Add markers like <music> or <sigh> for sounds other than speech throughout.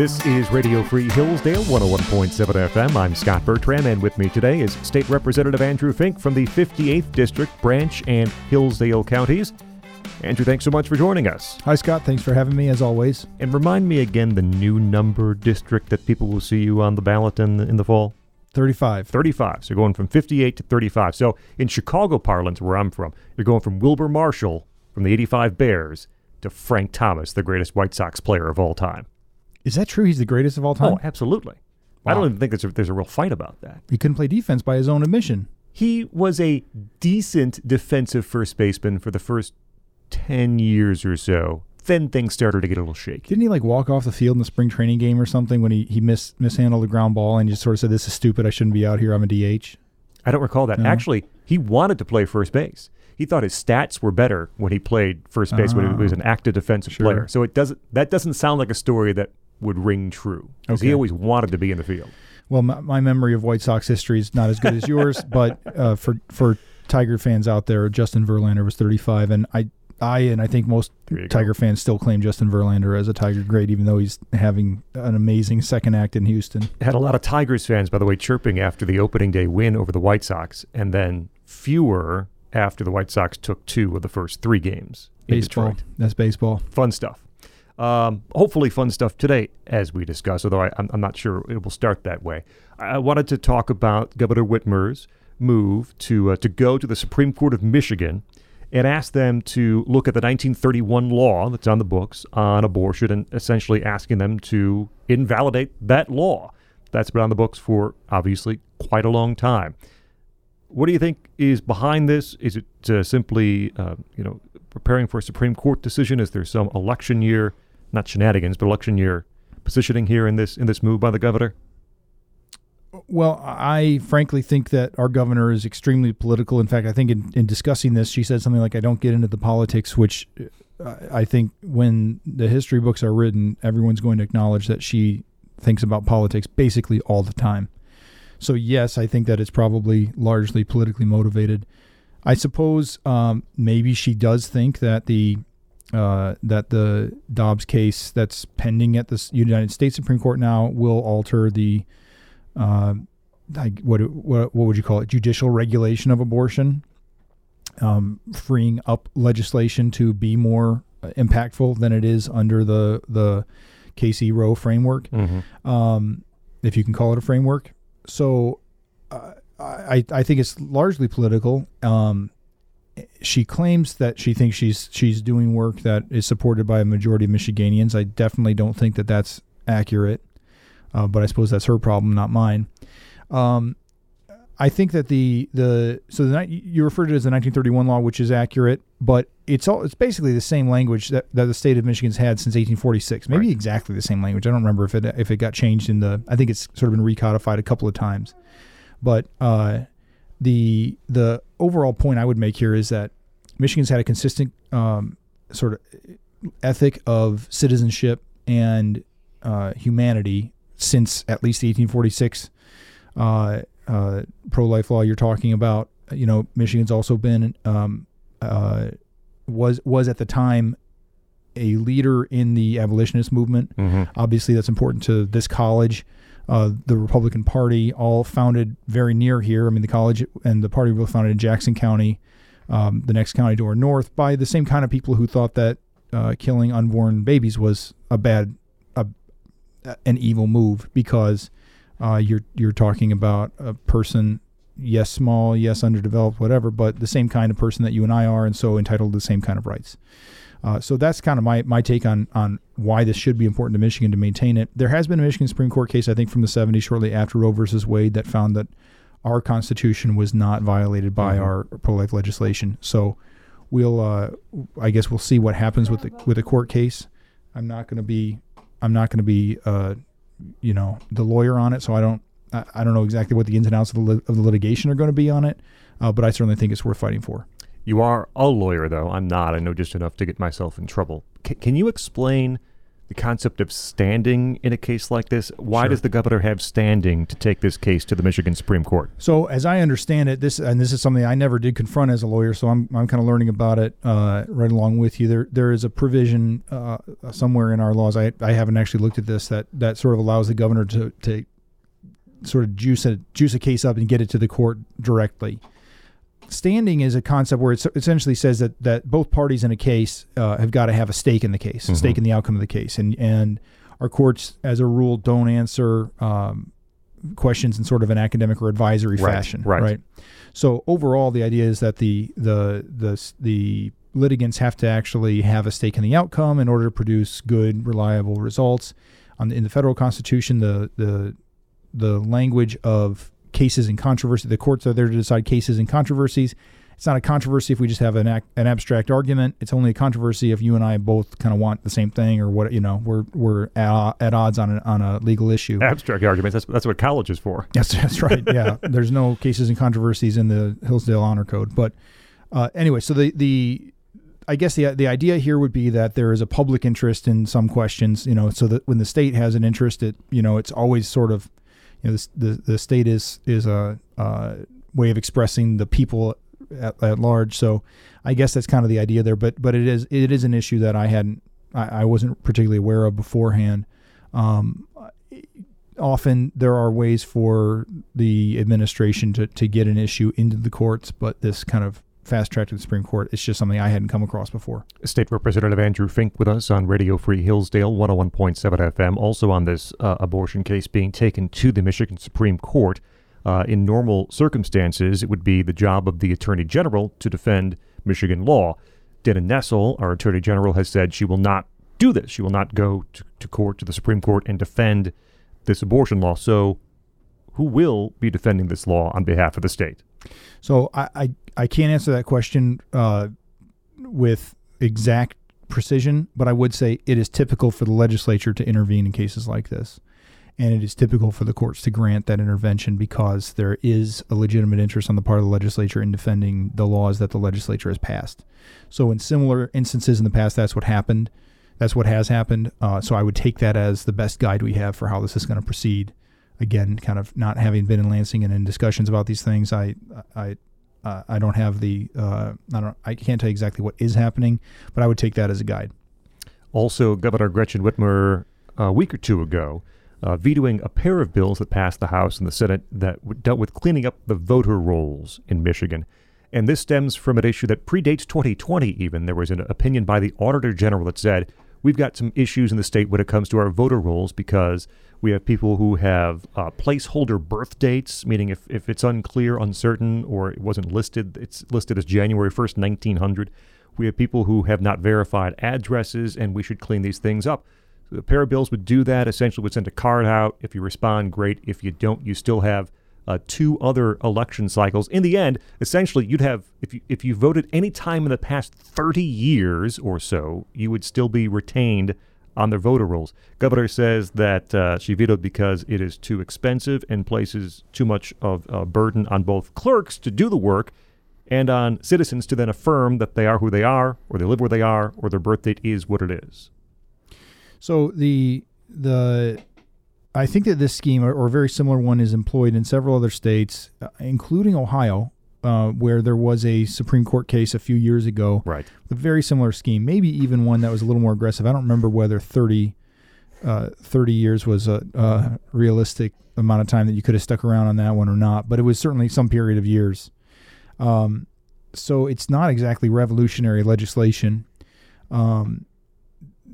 This is Radio Free Hillsdale 101.7 FM. I'm Scott Bertram, and with me today is State Representative Andrew Fink from the 58th District, Branch, and Hillsdale counties. Andrew, thanks so much for joining us. Hi, Scott. Thanks for having me, as always. And remind me again the new number district that people will see you on the ballot in the, in the fall. 35. 35. So going from 58 to 35. So in Chicago parlance, where I'm from, you're going from Wilbur Marshall from the 85 Bears to Frank Thomas, the greatest White Sox player of all time. Is that true? He's the greatest of all time? Oh, absolutely. I don't even think there's a, there's a real fight about that. He couldn't play defense by his own admission. He was a decent defensive first baseman for the first 10 years or so. Then things started to get a little shaky. Didn't he like walk off the field in the spring training game or something when he, he miss, mishandled the ground ball and just sort of said, This is stupid. I shouldn't be out here. I'm a DH? I don't recall that. No. Actually, he wanted to play first base. He thought his stats were better when he played first base when he ah. was an active defensive Sure. player. So it doesn't that doesn't sound like a story that would ring true. 'Cause He Okay. always wanted to be in the field. Well, my, my memory of White Sox history is not as good as yours, <laughs> but uh, for for Tiger fans out there, Justin Verlander was 35, and I I and I think most you go. Tiger fans still claim Justin Verlander as a Tiger great, even though he's having an amazing second act in Houston. Had a lot of Tigers fans, by the way, chirping after the opening day win over the White Sox, and then fewer after the White Sox took two of the first three games in Baseball, that's baseball. Fun stuff. Um, hopefully, fun stuff today as we discuss, although I, I'm, I'm not sure it will start that way. I wanted to talk about Governor Whitmer's move to, uh, to go to the Supreme Court of Michigan and ask them to look at the 1931 law that's on the books on abortion and essentially asking them to invalidate that law. That's been on the books for obviously quite a long time. What do you think is behind this? Is it uh, simply, uh, you know, preparing for a Supreme Court decision? Is there some election year, not shenanigans, but election year positioning here in this in this move by the governor? Well, I frankly think that our governor is extremely political. In fact, I think in, in discussing this, she said something like, I don't get into the politics, which uh, I think when the history books are written, everyone's going to acknowledge that she thinks about politics basically all the time. So, yes, I think that it's probably largely politically motivated. I suppose um, maybe she does think that the uh, that the Dobbs case that's pending at the United States Supreme Court now will alter the uh, like what, what what would you call it? Judicial regulation of abortion, um, freeing up legislation to be more uh, impactful than it is under the the Casey Roe framework, Mm-hmm. um, if you can call it a framework. So, uh, I I think it's largely political. Um, she claims that she thinks she's she's doing work that is supported by a majority of Michiganians. I definitely don't think that that's accurate, uh, but I suppose that's her problem, not mine. Um, I think that the the so the you referred to it as the 1931 law, which is accurate, but it's all it's basically the same language that, that the state of Michigan's had since 1846. Maybe Right. exactly the same language. I don't remember if it if it got changed in the. I think it's sort of been recodified a couple of times, but uh, the the overall point I would make here is that Michigan's had a consistent um, sort of ethic of citizenship and uh, humanity since at least 1846. Uh, uh, pro-life law you're talking about, you know, Michigan's also been um, uh, was was at the time a leader in the abolitionist movement. Mm-hmm. Obviously, that's important to this college. Uh, the Republican Party, all founded very near here. I mean, the college and the party were founded in Jackson County, um, the next county to our north, by the same kind of people who thought that uh, killing unborn babies was a bad, a, an evil move because uh, you're you're talking about a person, yes, small, yes, underdeveloped, whatever, but the same kind of person that you and I are, and so entitled to the same kind of rights. Uh, so that's kind of my, my take on on why this should be important to Michigan to maintain it. There has been a Michigan Supreme Court case, I think, from the 70s, shortly after Roe versus Wade, that found that our Constitution was not violated by Mhm. our pro life legislation. So we'll, uh, I guess, we'll see what happens with the with the court case. I'm not going to be, I'm not going to be, uh, you know, the lawyer on it. So I don't, I, I don't know exactly what the ins and outs of the, lit- of the litigation are going to be on it. Uh, but I certainly think it's worth fighting for. You are a lawyer, though. I'm not. I know just enough to get myself in trouble. C- can you explain the concept of standing in a case like this. Why Sure. does the governor have standing to take this case to the Michigan Supreme Court? So, as I understand it, this and this is something I never did confront as a lawyer, so I'm, I'm kind of learning about it uh, right along with you. There there is a provision uh, somewhere in our laws. I, I haven't actually looked at this that that sort of allows the governor to to sort of juice a juice a case up and get it to the court directly. Standing is a concept where it essentially says that that both parties in a case uh, have got to have a stake in the case, a stake in the outcome of the case, and and our courts, as a rule, don't answer um, questions in sort of an academic or advisory Right, fashion, right. So overall, the idea is that the the the the litigants have to actually have a stake in the outcome in order to produce good, reliable results. On the, in the federal constitution, the the the language of cases and controversy. The courts are there to decide cases and controversies. It's not a controversy if we just have an ac- an abstract argument. It's only a controversy if you and I both kind of want the same thing, or what you know, we're we're at, at odds on a, on a legal issue. Abstract arguments. That's that's what college is for. <laughs> Yes, that's right. Yeah, there's no cases and controversies in the Hillsdale Honor Code. But uh, anyway, so the the I guess the the idea here would be that there is a public interest in some questions. You know, so that when the state has an interest, it you know it's always sort of you know the the, the state is is a way of expressing the people at, at large. So I guess that's kind of the idea there. But but it is it is an issue that I hadn't I, I wasn't particularly aware of beforehand. Um, often there are ways for the administration to, to get an issue into the courts, but this kind of fast track to the Supreme Court, it's just something I hadn't come across before. State Representative Andrew Fink with us on Radio Free Hillsdale 101.7 FM, also on this uh, abortion case being taken to the Michigan Supreme Court. Uh, in normal circumstances, it would be the job of the Attorney General to defend Michigan law. Dana Nessel, our Attorney General, has said she will not do this. She will not go to, to court, to the Supreme Court, and defend this abortion law. So, who will be defending this law on behalf of the state? So I, I, I can't answer that question uh, with exact precision, but I would say it is typical for the legislature to intervene in cases like this. And it is typical for the courts to grant that intervention because there is a legitimate interest on the part of the legislature in defending the laws that the legislature has passed. So, in similar instances in the past, that's what happened. That's what has happened. Uh, so, I would take that as the best guide we have for how this is going to proceed. Again, kind of not having been in Lansing and in discussions about these things, I, I, uh, I don't have the, uh, I don't, I can't tell you exactly what is happening, but I would take that as a guide. Also, Governor Gretchen Whitmer a week or two ago uh, vetoing a pair of bills that passed the House and the Senate that dealt with cleaning up the voter rolls in Michigan. And this stems from an issue that predates 2020, even. There was an opinion by the Auditor General that said, We've got some issues in the state when it comes to our voter rolls because we have people who have uh, placeholder birth dates, meaning if, if it's unclear, uncertain, or it wasn't listed, it's listed as January 1st, 1900. We have people who have not verified addresses, and we should clean these things up. The pair of bills would do that. Essentially, would send a card out. If you respond, great. If you don't, you still have uh, two other election cycles. In the end, essentially, you'd have if you if you voted any time in the past 30 years or so, you would still be retained on their voter rolls. Governor says that uh, she vetoed because it is too expensive and places too much of a burden on both clerks to do the work and on citizens to then affirm that they are who they are, or they live where they are, or their birth date is what it is. So the the I think that this scheme or, or a very similar one is employed in several other states, uh, including Ohio, uh, where there was a Supreme Court case a few years ago. Right. A very similar scheme, maybe even one that was a little more aggressive. I don't remember whether 30, uh, 30 years was a, a realistic amount of time that you could have stuck around on that one or not, but it was certainly some period of years. Um, so it's not exactly revolutionary legislation. Um,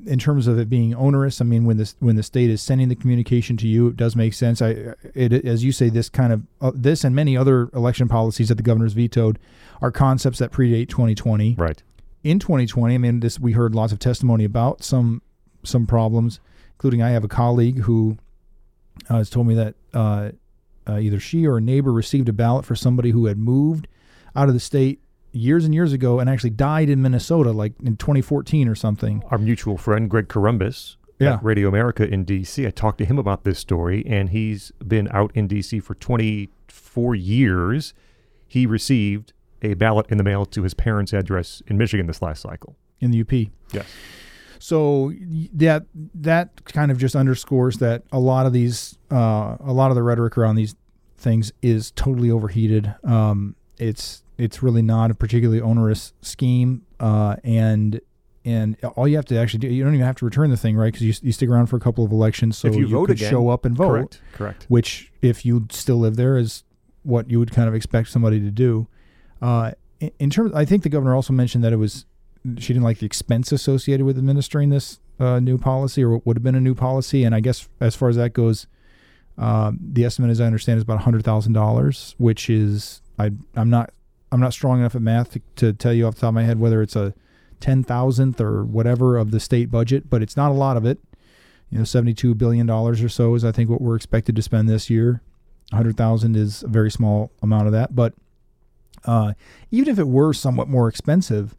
in terms of it being onerous, I mean, when this when the state is sending the communication to you, it does make sense. I, it, as you say, this kind of uh, this and many other election policies that the governor's vetoed are concepts that predate 2020. Right. In 2020, I mean, this we heard lots of testimony about some some problems, including I have a colleague who uh, has told me that uh, uh, either she or a neighbor received a ballot for somebody who had moved out of the state years and years ago and actually died in Minnesota, like in 2014 or something. Our mutual friend Greg Corombos Yeah. at Radio America in D.C. I talked to him about this story, and he's been out in D.C. for 24 years. He received a ballot in the mail to his parents' address in Michigan this last cycle. in the UP. Yes. So that that kind of just underscores that a lot of these, uh, a lot of the rhetoric around these things is totally overheated. Um, it's it's really not a particularly onerous scheme, uh, and and all you have to actually do, you don't even have to return the thing, right? Because you, you stick around for a couple of elections, so If you vote could again, show up and vote Correct. Correct. which if you still live there is what you would kind of expect somebody to do. Uh, in, in terms, I think the governor also mentioned that it was she didn't like the expense associated with administering this uh, new policy or what would have been a new policy, and I guess as far as that goes, um, the estimate, as I understand, is about hundred thousand dollars, which is I I'm not I'm not strong enough at math to, to tell you off the top of my head whether it's a ten thousandth or whatever of the state budget, but it's not a lot of it. You know, seventy-two billion dollars or so is I think what we're expected to spend this year. hundred thousand is a very small amount of that, but uh, even if it were somewhat more expensive,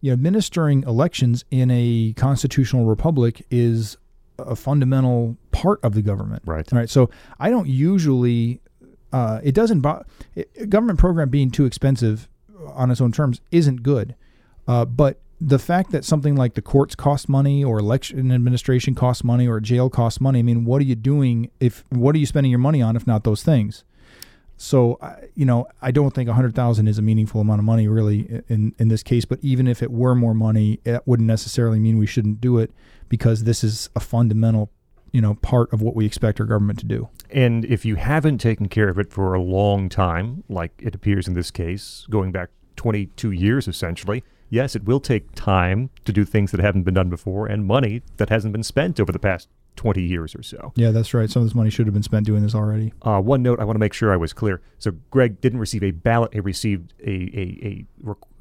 you know, administering elections in a constitutional republic is a fundamental part of the government. Right. All right. So I don't usually. Uh, it doesn't. Bo- it, government program being too expensive on its own terms isn't good. Uh, but the fact that something like the courts cost money, or election administration costs money, or jail costs money. I mean, what are you doing? If what are you spending your money on if not those things? So you know, I don't think a hundred thousand is a meaningful amount of money really in in this case. But even if it were more money, it wouldn't necessarily mean we shouldn't do it because this is a fundamental, you know, part of what we expect our government to do. And if you haven't taken care of it for a long time, like it appears in this case, going back 22 years essentially, yes, it will take time to do things that haven't been done before and money that hasn't been spent over the past 20 years or so. Yeah, that's right. Some of this money should have been spent doing this already. Uh, one note I want to make sure I was clear. So Greg didn't receive a ballot; he received a a, a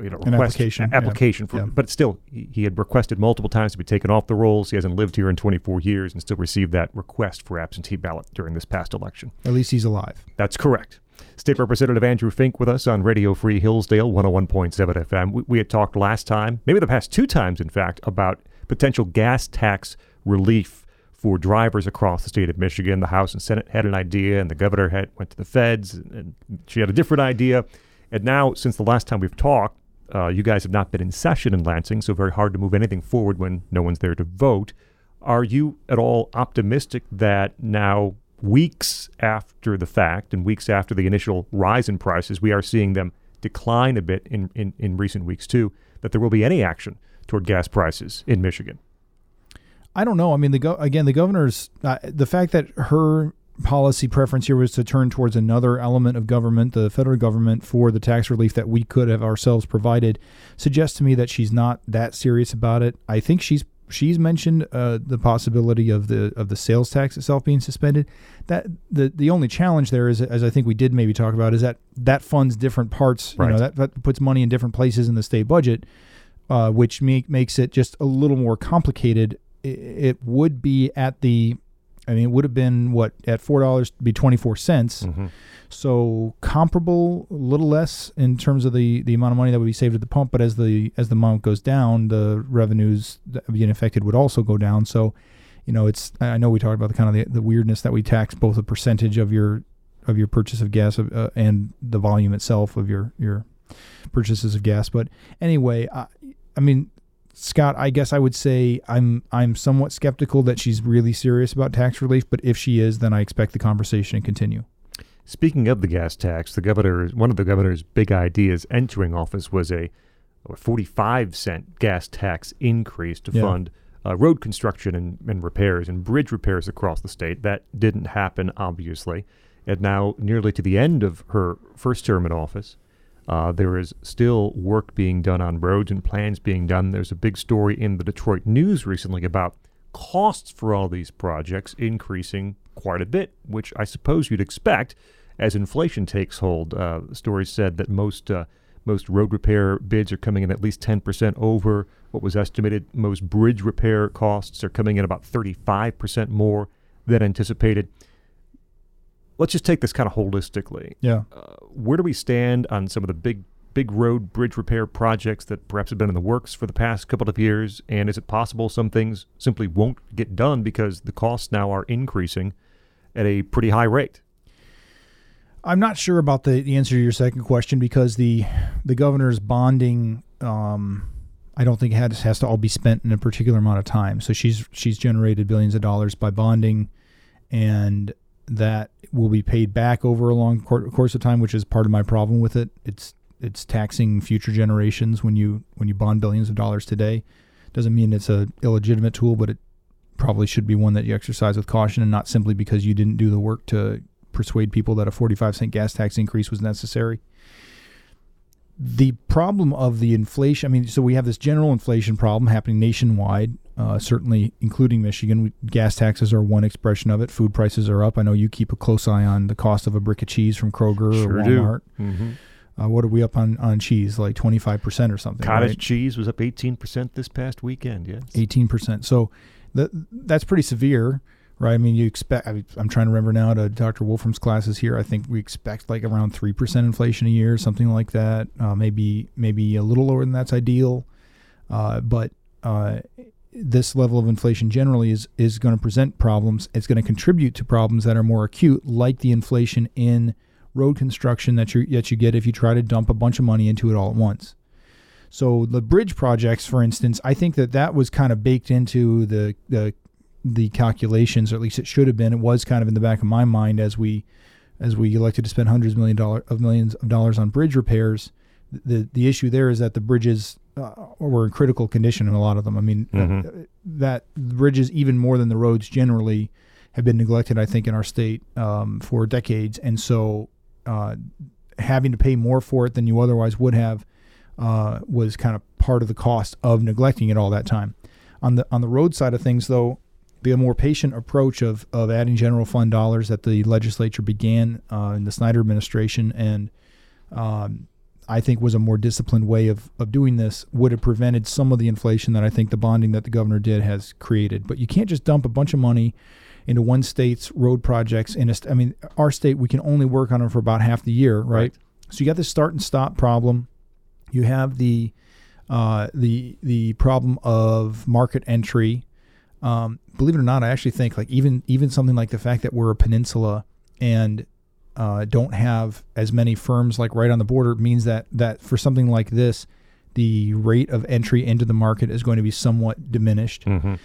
you know, An request, application, a- yeah. application for, Yeah. but still, he, he had requested multiple times to be taken off the rolls. He hasn't lived here in 24 years and still received that request for absentee ballot during this past election. At least he's alive. That's correct. State Representative Andrew Fink with us on Radio Free Hillsdale 101.7 FM. We, we had talked last time, maybe the past two times, in fact, about potential gas tax relief for drivers across the state of Michigan. The House and Senate had an idea, and the governor had went to the feds, and, and she had a different idea. And now, since the last time we've talked, uh, you guys have not been in session in Lansing, so very hard to move anything forward when no one's there to vote. Are you at all optimistic that now, weeks after the fact and weeks after the initial rise in prices, we are seeing them decline a bit in, in, in recent weeks too, that there will be any action toward gas prices in Michigan? I don't know. I mean, the go- again, the governor's uh, the fact that her policy preference here was to turn towards another element of government, the federal government, for the tax relief that we could have ourselves provided, suggests to me that she's not that serious about it. I think she's she's mentioned uh, the possibility of the of the sales tax itself being suspended. That the the only challenge there is, as I think we did maybe talk about, is that that funds different parts. Right. You know, that, that puts money in different places in the state budget, uh, which make, makes it just a little more complicated. It would be at the, I mean, it would have been what at four dollars be twenty four cents. So comparable, a little less in terms of the, the amount of money that would be saved at the pump, but as the as the amount goes down, the revenues being affected would also go down. So, you know, it's I know we talked about the kind of the, the weirdness that we tax both a percentage of your of your purchase of gas uh, and the volume itself of your your purchases of gas. But anyway, I, I mean, Scott, I guess I would say I'm I'm somewhat skeptical that she's really serious about tax relief. But if she is, then I expect the conversation to continue. Speaking of the gas tax, the governor, one of the governor's big ideas entering office was a, a 45 cent gas tax increase to Yeah. fund uh, road construction and, and repairs and bridge repairs across the state. That didn't happen, obviously. And now, nearly to the end of her first term in office, uh, there is still work being done on roads and plans being done. There's a big story in the Detroit News recently about costs for all these projects increasing quite a bit, which I suppose you'd expect as inflation takes hold. Uh, the story said that most uh, most road repair bids are coming in at least 10% over what was estimated. Most bridge repair costs are coming in about 35% more than anticipated. Let's just take this kind of holistically Yeah. uh, where do we stand on some of the big big road bridge repair projects that perhaps have been in the works for the past couple of years and is it possible some things simply won't get done because the costs now are increasing at a pretty high rate I'm not sure about the, the answer to your second question because the the governor's bonding. Um, I don't think has, has to all be spent in a particular amount of time. So she's she's generated billions of dollars by bonding, and that will be paid back over a long course of time, which is part of my problem with it. It's it's taxing future generations when you when you bond billions of dollars today. Doesn't mean it's a illegitimate tool, but it probably should be one that you exercise with caution and not simply because you didn't do the work to persuade people that a 45 cent gas tax increase was necessary. The problem of the inflation, I mean, so we have this general inflation problem happening nationwide, uh, certainly including Michigan. Gas taxes are one expression of it. Food prices are up. I know you keep a close eye on the cost of a brick of cheese from Kroger sure or Walmart. Mm-hmm. Uh, what are we up on on cheese? Like twenty five percent or something. Cottage right? cheese was up eighteen percent this past weekend. Yes, eighteen percent. So that that's pretty severe, right? I mean, you expect. I am trying to remember now. To Dr. Wolfram's classes here, I think we expect like around three percent inflation a year, something like that. Uh, maybe maybe a little lower than that's ideal, uh, but. Uh, this level of inflation generally is is going to present problems. It's going to contribute to problems that are more acute, like the inflation in road construction that you that you get if you try to dump a bunch of money into it all at once. So the bridge projects, for instance, I think that that was kind of baked into the the the calculations, or at least it should have been. It was kind of in the back of my mind as we as we elected to spend hundreds of million dollar of millions of dollars on bridge repairs. The the issue there is that the bridges uh, were in critical condition in a lot of them. I mean, mm-hmm. uh, that the bridges even more than the roads generally have been neglected. I think in our state um, for decades, and so uh, having to pay more for it than you otherwise would have uh, was kind of part of the cost of neglecting it all that time. On the on the road side of things, though, the more patient approach of of adding general fund dollars that the legislature began uh, in the Snyder administration and um, I think was a more disciplined way of, of doing this would have prevented some of the inflation that I think the bonding that the governor did has created. But you can't just dump a bunch of money into one state's road projects. In a st- I mean, our state we can only work on them for about half the year, right? right. So you got this start and stop problem. You have the uh, the the problem of market entry. Um, believe it or not, I actually think like even even something like the fact that we're a peninsula and uh, don't have as many firms like right on the border means that that for something like this, the rate of entry into the market is going to be somewhat diminished. Mm-hmm.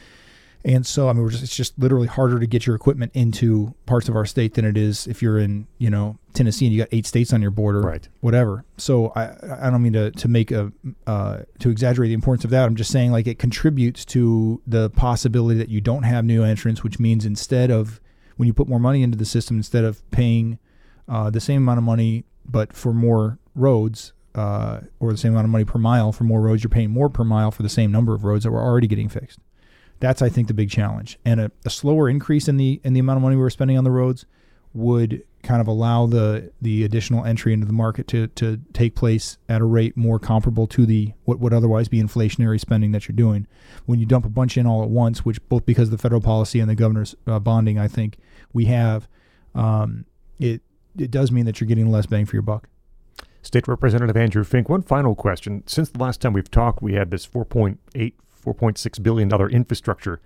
And so, I mean, just, it's just literally harder to get your equipment into parts of our state than it is if you're in, you know, Tennessee and you got eight states on your border, right? Whatever. So I, I don't mean to to make a uh, to exaggerate the importance of that. I'm just saying like it contributes to the possibility that you don't have new entrants, which means instead of when you put more money into the system, instead of paying uh, the same amount of money but for more roads, uh, or the same amount of money per mile for more roads, you're paying more per mile for the same number of roads that were already getting fixed. That's I think the big challenge, and a, a slower increase in the in the amount of money we were spending on the roads would kind of allow the the additional entry into the market to to take place at a rate more comparable to the what would otherwise be inflationary spending that you're doing. When you dump a bunch in all at once, which both because of the federal policy and the governor's uh, bonding, I think we have, um, it it does mean that you're getting less bang for your buck. State Representative Andrew Fink, one final question. Since the last time we've talked, we had this 4.8 $4.6 billion infrastructure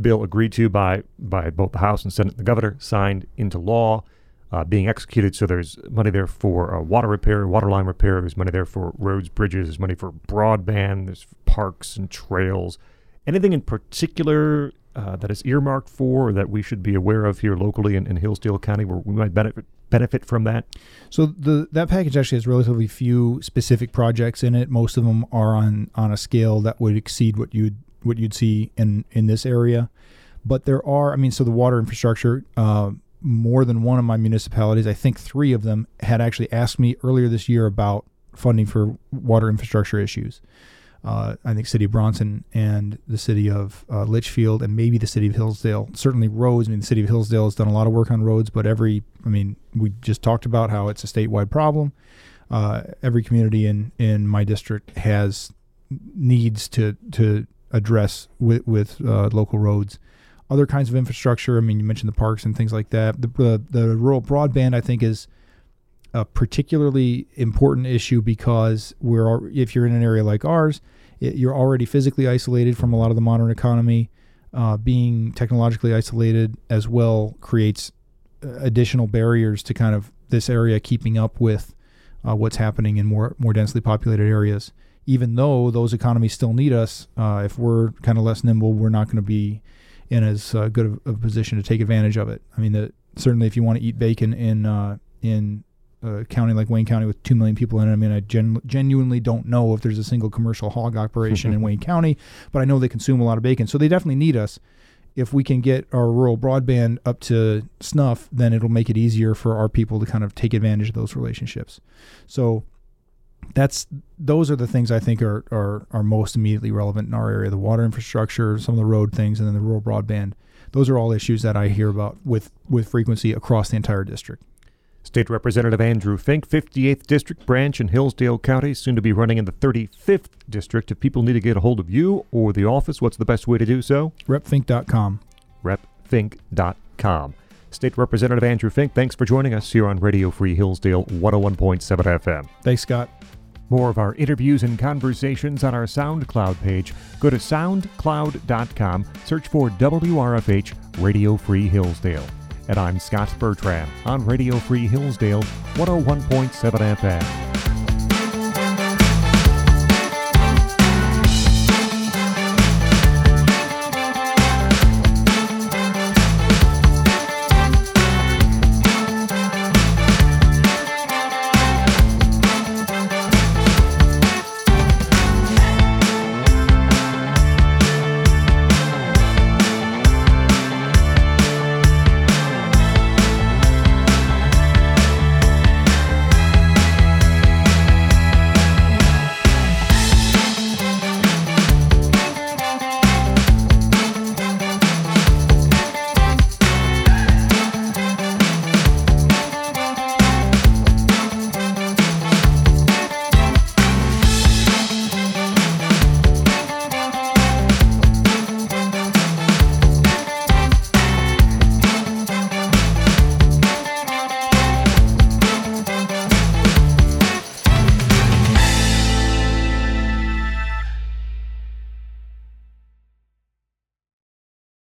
bill agreed to by, by both the House and Senate the governor, signed into law, uh, being executed. So there's money there for uh, water repair, water line repair. There's money there for roads, bridges. There's money for broadband. There's parks and trails. Anything in particular uh, that is earmarked for or that we should be aware of here locally in, in Hillsdale County where we might benefit benefit from that? So the that package actually has relatively few specific projects in it. Most of them are on on a scale that would exceed what you'd what you'd see in in this area. But there are, I mean, so the water infrastructure. Uh, more than one of my municipalities, I think three of them, had actually asked me earlier this year about funding for water infrastructure issues uh, I think city of Bronson and the city of uh, Litchfield and maybe the city of Hillsdale. Certainly roads. I mean, the city of Hillsdale has done a lot of work on roads, but every, I mean, we just talked about how it's a statewide problem. Uh, every community in, in my district has needs to to address with with uh, local roads. Other kinds of infrastructure. I mean, you mentioned the parks and things like that. The the, the rural broadband, I think, is a particularly important issue because we're if you're in an area like ours, it, you're already physically isolated from a lot of the modern economy. Uh, being technologically isolated as well creates uh, additional barriers to kind of this area keeping up with uh, what's happening in more more densely populated areas. even though those economies still need us, uh, if we're kind of less nimble, we're not going to be in as uh, good of a position to take advantage of it. I mean, the, certainly if you want to eat bacon in uh, in a county like Wayne County with two million people in it, I mean, I gen- genuinely don't know if there's a single commercial hog operation in <laughs> Wayne County, but I know they consume a lot of bacon, so they definitely need us. If we can get our rural broadband up to snuff, then it'll make it easier for our people to kind of take advantage of those relationships. So that's those are the things I think are, are are most immediately relevant in our area: the water infrastructure, some of the road things, and then the rural broadband. Those are all issues that I hear about with with frequency across the entire district. State Representative Andrew Fink, 58th District Branch in Hillsdale County, soon to be running in the 35th District. If people need to get a hold of you or the office, what's the best way to do so? Repfink.com. Repfink.com. State Representative Andrew Fink, thanks for joining us here on Radio Free Hillsdale 101.7 FM. Thanks, Scott. More of our interviews and conversations on our SoundCloud page. Go to soundcloud.com, search for WRFH Radio Free Hillsdale. And I'm Scott Bertram on Radio Free Hillsdale 101.7 FM.